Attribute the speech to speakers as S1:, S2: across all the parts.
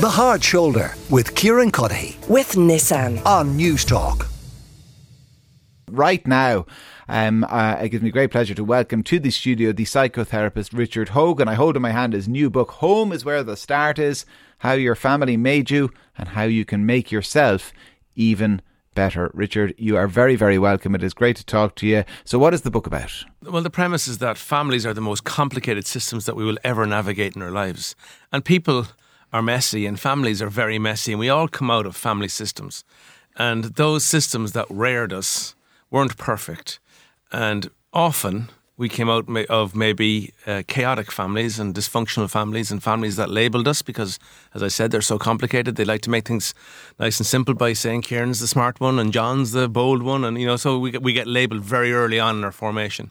S1: The Hard Shoulder with Kieran Cuddihy
S2: with Nissan.
S1: on News Talk.
S3: right now. Um, uh, it gives me great pleasure to welcome to the studio the psychotherapist Richard Hogan. I hold in my hand his new book, Home is Where the Start Is How Your Family Made You and How You Can Make Yourself Even Better. Richard, you are very, very welcome. It is great to talk to you. So, what is the book about?
S4: Well, the premise is that families are the most complicated systems that we will ever navigate in our lives. And people are messy, and families are very messy, and we all come out of family systems. And those systems that reared us weren't perfect. And often we came out of maybe uh, chaotic families and dysfunctional families and families that labelled us because, as I said, they're so complicated. They like to make things nice and simple by saying Kieran's the smart one and John's the bold one. And, you know, so we get, we get labelled very early on in our formation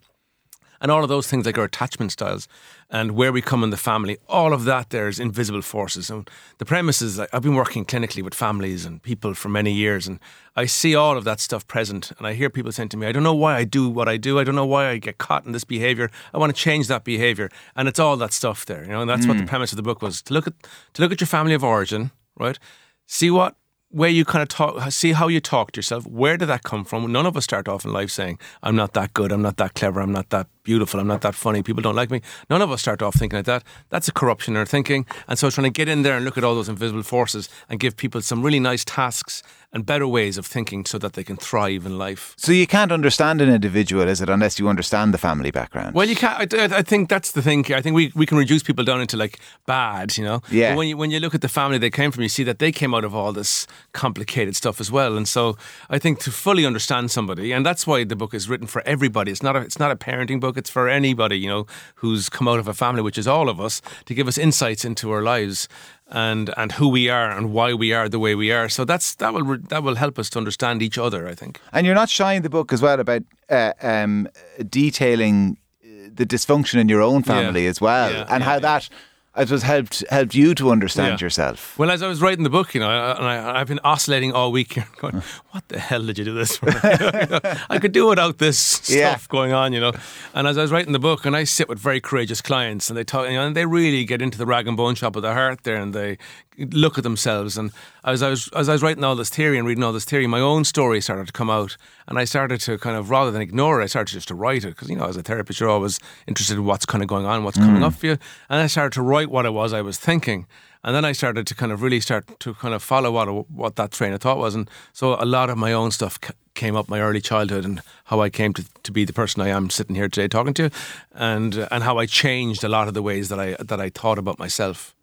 S4: and all of those things like our attachment styles and where we come in the family, all of that there is invisible forces. And the premise is like, I've been working clinically with families and people for many years, and I see all of that stuff present. And I hear people saying to me, I don't know why I do what I do. I don't know why I get caught in this behavior. I want to change that behavior. And it's all that stuff there, you know, and that's what the mm. premise of the book was to look at to look at your family of origin, right? See what where you kind of talk, see how you talk to yourself. Where did that come from? None of us start off in life saying, I'm not that good, I'm not that clever, I'm not that beautiful, I'm not that funny, people don't like me. None of us start off thinking like that. That's a corruption in our thinking. And so trying to get in there and look at all those invisible forces and give people some really nice tasks and better ways of thinking so that they can thrive in life.
S3: So, you can't understand an individual, is it, unless you understand the family background?
S4: Well, you can't. I, I think that's the thing. I think we, we can reduce people down into like bad, you know.
S3: Yeah.
S4: But when you when you look at the family they came from, you see that they came out of all this complicated stuff as well. And so I think to fully understand somebody, and that's why the book is written for everybody. It's not a it's not a parenting book. It's for anybody, you know, who's come out of a family, which is all of us, to give us insights into our lives. And, and who we are and why we are the way we are. So that's that will that will help us to understand each other. I think.
S3: And you're not shy in the book as well about uh, um, detailing uh, the dysfunction in your own family
S4: Yeah.
S3: as well,
S4: Yeah,
S3: and
S4: yeah,
S3: how that, I suppose, helped helped you to understand
S4: Yeah.
S3: yourself.
S4: Well, as I was writing the book, you know, and I, I've been oscillating all week, here, going, "What the hell did you do this for?" I could do without this stuff going on, you know. And as I was writing the book, and I sit with very courageous clients, and they talk, you know, and they really get into the rag and bone shop of the heart there, and they look at themselves. And as I was as I was writing all this theory and reading all this theory, my own story started to come out, and I started to kind of rather than ignore it, I started just to write it because you know, as a therapist, you're always interested in what's kind of going on, what's coming mm. up for you, and I started to write what it was I was thinking. And then I started to kind of really start to kind of follow what what that train of thought was, and so a lot of my own stuff c- came up, my early childhood, and how I came to, to be the person I am sitting here today talking to, and and how I changed a lot of the ways that I that I thought about myself.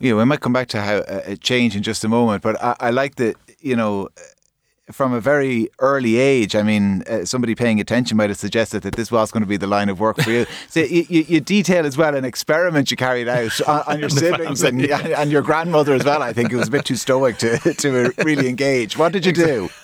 S3: Yeah, we might come back to how uh, it changed in just a moment, but I, I like that, you know, from a very early age, I mean, uh, somebody paying attention might have suggested that this was going to be the line of work for you. so you, you, you detail as well an experiment you carried out on, on your siblings and, and your grandmother as well. I think it was a bit too stoic to, to really engage. What did you do?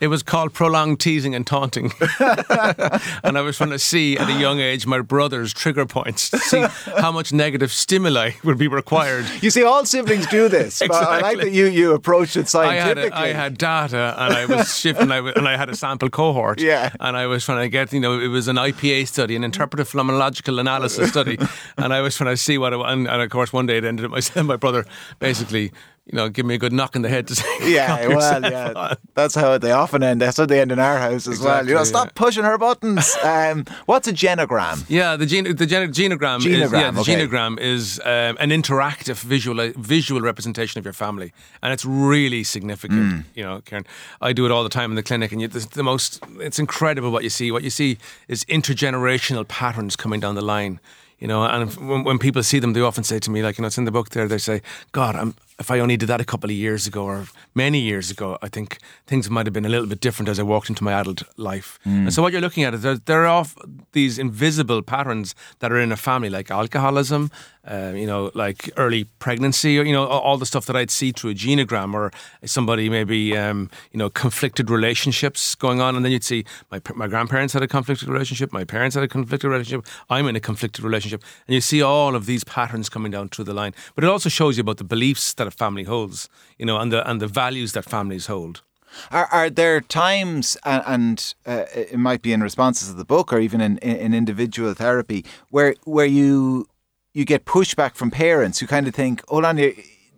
S4: It was called prolonged teasing and taunting. and I was trying to see at a young age my brother's trigger points to see how much negative stimuli would be required.
S3: You see, all siblings do this. but I like that you, you approached it
S4: I had,
S3: scientifically.
S4: a, I had data and I was shifting I wa- and I had a sample cohort.
S3: Yeah.
S4: And I was trying to get, you know, it was an IPA study, an interpretive phenomenological analysis study. and I was trying to see what it was. And, and of course, one day it ended up my, my brother basically, you know, give me a good knock in the head to say,
S3: Yeah,
S4: "Knock
S3: well, yeah.
S4: on."
S3: That's how they often end. That's how they end in our house as well. You know, stop
S4: yeah.
S3: pushing her buttons. Um, what's a genogram?
S4: Yeah, the gene, the gene, genogram, is
S3: Genogram,
S4: yeah, the
S3: okay.
S4: genogram is um, an interactive visual visual representation of your family, and it's really significant.
S3: Hmm.
S4: You know, Kieran, I do it all the time in the clinic, and you, the, the most it's incredible what you see. What you see is intergenerational patterns coming down the line. You know, and when, when people see them, they often say to me, like, you know, it's in the book there, they say, God, I'm, if I only did that a couple of years ago or many years ago, I think things might have been a little bit different as I walked into my adult life. And so what you're looking at is there, there are these invisible patterns that are in a family, like alcoholism, uh, you know, like early pregnancy, or, you know, all, the stuff that I'd see through a genogram or somebody maybe, um, you know, conflicted relationships going on. And then you'd see my, my grandparents had a conflicted relationship, my parents had a conflicted relationship, I'm in a conflicted relationship. And you see all of these patterns coming down through the line. But it also shows you about the beliefs that a family holds, you know, and the, and the values that families hold.
S3: Are, are there times, and, and uh, it might be in responses to the book or even in, in, in individual therapy, where where you you get pushback from parents who kind of think, hold on,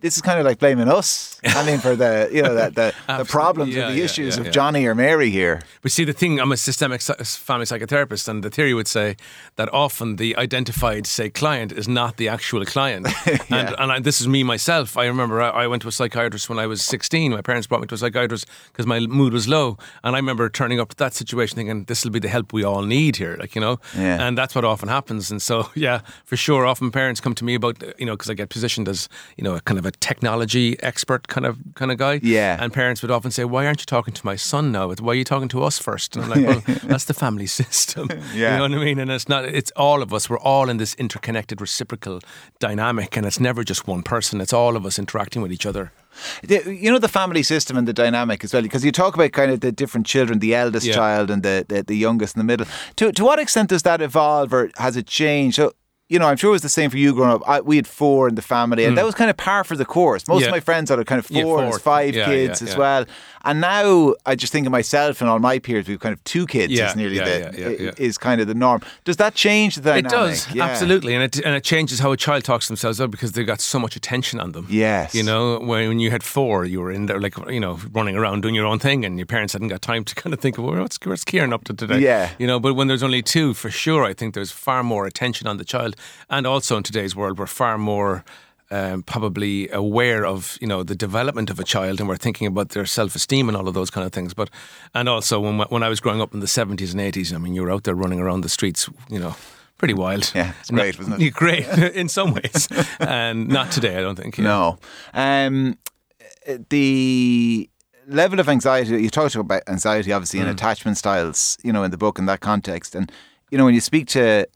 S3: this is kind of like blaming us. I mean, for the you know the the, the problems
S4: Yeah,
S3: or the
S4: yeah,
S3: issues
S4: yeah,
S3: of. Johnny or Mary here.
S4: But see, the thing, I'm a systemic family psychotherapist, and the theory would say that often the identified, say, client is not the actual client. And, and I, this is me myself. I remember I, I went to a psychiatrist when I was 16. My parents brought me to a psychiatrist because my mood was low. And I remember turning up to that situation thinking, this will be the help we all need here, like, you know? And that's what often happens. And so, yeah, for sure, often parents come to me about, you know, because I get positioned as, you know, a kind of a technology expert kind of kind of guy.
S3: Yeah.
S4: And parents would often say, "Why aren't you talking to my son now? Why are you talking to us first? And I'm like, "Well, that's the family system."
S3: Yeah.
S4: You know what I mean? And it's not. It's all of us. We're all in this interconnected, reciprocal dynamic, and it's never just one person. It's all of us interacting with each other.
S3: The, you know the family system and the dynamic as well, because you talk about kind of the different children, the eldest
S4: Yeah.
S3: child and the, the the youngest in the middle. To to what extent does that evolve, or has it changed? So. You know, I'm sure it was the same for you growing up. I, we had four in the family, and that was kind of par for the course. Most
S4: Mm. Yeah.
S3: of my friends had kind of four, and
S4: four.
S3: five
S4: Yeah,
S3: kids
S4: yeah,
S3: as
S4: yeah.
S3: well. And now I just think of myself and all my peers. We've kind of two kids.
S4: Yeah,
S3: is nearly
S4: yeah,
S3: the
S4: yeah,
S3: is kind of the norm. Does that change the dynamic?
S4: It does absolutely, and it and it changes how a child talks to themselves up because they've got so much attention on them.
S3: Yes.
S4: you know, when, when you had four, you were in there like you know running around doing your own thing, and your parents hadn't got time to kind of think of well, what's what's Kieran up to today.
S3: Yeah.
S4: you know. But when there's only two, for sure, I think there's far more attention on the child, and also in today's world, we're far more. Um, probably aware of you know the development of a child, and we're thinking about their self esteem and all of those kind of things. But and also when when I was growing up in the seventies and eighties, I mean, you were out there running around the streets, you know, pretty wild.
S3: Yeah, it's
S4: Not-
S3: great, wasn't it?
S4: Great in some ways, and not today. I don't think. yeah.
S3: No. Um, the level of anxiety, you talked about anxiety, obviously,
S4: Mm.
S3: and attachment styles, you know, in the book in that context. And, you know, when you speak to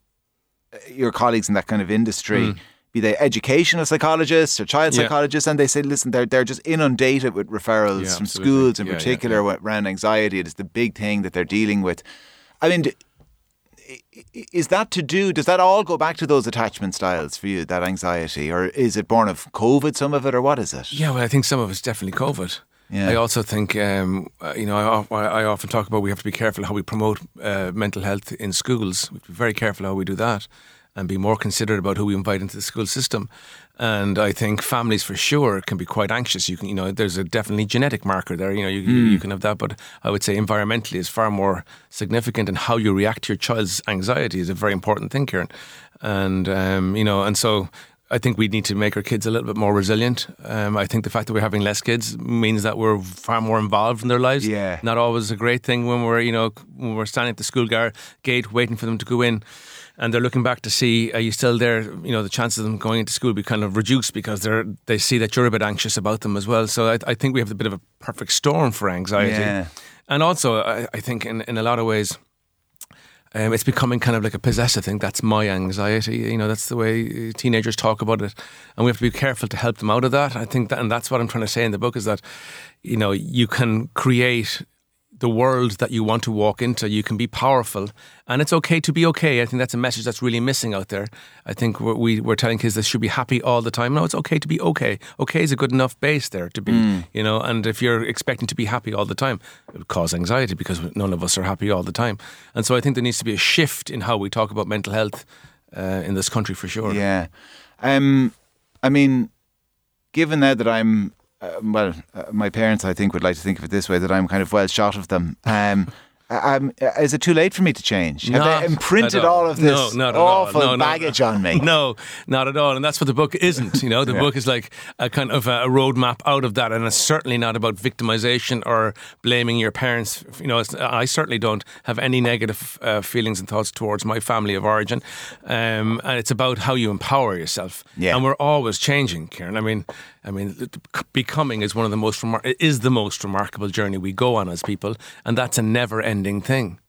S3: uh, your colleagues in that kind of industry, be they educational psychologists or child.
S4: Yeah.
S3: psychologists, and they say, listen, they're, they're just inundated with referrals
S4: Yeah,
S3: from
S4: absolutely.
S3: schools in
S4: Yeah,
S3: particular around anxiety. It is the big thing that they're dealing with. I mean, d- i- i- is that to do? Does that all go back to those attachment styles for you? That anxiety, or is it born of COVID? Some of it, or what is it?
S4: Yeah, well, I think some of it's definitely COVID.
S3: Yeah.
S4: I also think, um, uh, you know, I, I I often talk about we have to be careful how we promote uh, mental health in schools. We have to be very careful how we do that and be more considerate about who we invite into the school system. And I think families for sure can be quite anxious. You can, you know, there's a definitely genetic marker there. You know, you, you, you can have that, but I would say environmentally is far more significant, and how you react to your child's anxiety is a very important thing, Kieran. And um, you know, and so I think we need to make our kids a little bit more resilient. Um, I think the fact that we're having less kids means that we're far more involved in their lives.
S3: Yeah.
S4: Not always a great thing when we're, you know, when we're standing at the school gar- gate waiting for them to go in and they're looking back to see, are you still there? You know, the chances of them going into school be kind of reduced because they're, they see that you're a bit anxious about them as well. So I, I think we have a bit of a perfect storm for anxiety.
S3: Yeah.
S4: And also, I, I think in, in a lot of ways, um, it's becoming kind of like a possessive thing. That's my anxiety. You know, that's the way teenagers talk about it, and we have to be careful to help them out of that. I think that, and that's what I'm trying to say in the book is that, you know, you can create the world that you want to walk into. You can be powerful, and it's okay to be okay. I think that's a message that's really missing out there. I think we're, we, we're telling kids they should be happy all the time. No, it's okay to be okay. Okay is a good enough base there to be, you know. And if you're expecting to be happy all the time, it would cause anxiety because none of us are happy all the time. And so I think there needs to be a shift in how we talk about mental health uh, in this country for sure.
S3: Yeah. Um, I mean, given now that I'm, uh, well, uh, my parents, I think, would like to think of it this way that I'm kind of well shot of them. Um, I'm, uh, is it too late for me to change? Have
S4: Not
S3: they imprinted
S4: all.
S3: all of this
S4: No, not at all.
S3: awful
S4: No, no,
S3: baggage on me?
S4: No, not at all. And that's what the book isn't. You know, the
S3: Yeah.
S4: book is like a kind of a roadmap out of that, and it's certainly not about victimization or blaming your parents. You know, I certainly don't have any negative uh, feelings and thoughts towards my family of origin, um, and it's about how you empower yourself.
S3: Yeah.
S4: and we're always changing, Kieran. I mean, I mean, th- th- becoming is one of the most remar- it is the most remarkable journey we go on as people, and that's a never-ending thing.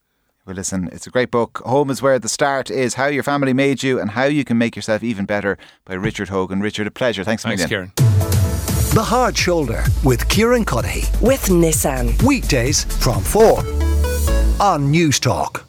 S3: Well, listen, it's a great book. Home is where the start is. How your family made you and how you can make yourself even better by Richard Hogan. Richard, a pleasure. Thanks a
S4: Thanks. Kieran.
S1: The Hard Shoulder with Kieran Cuddihy.
S2: with Nissan.
S1: Weekdays from 4 on News Talk.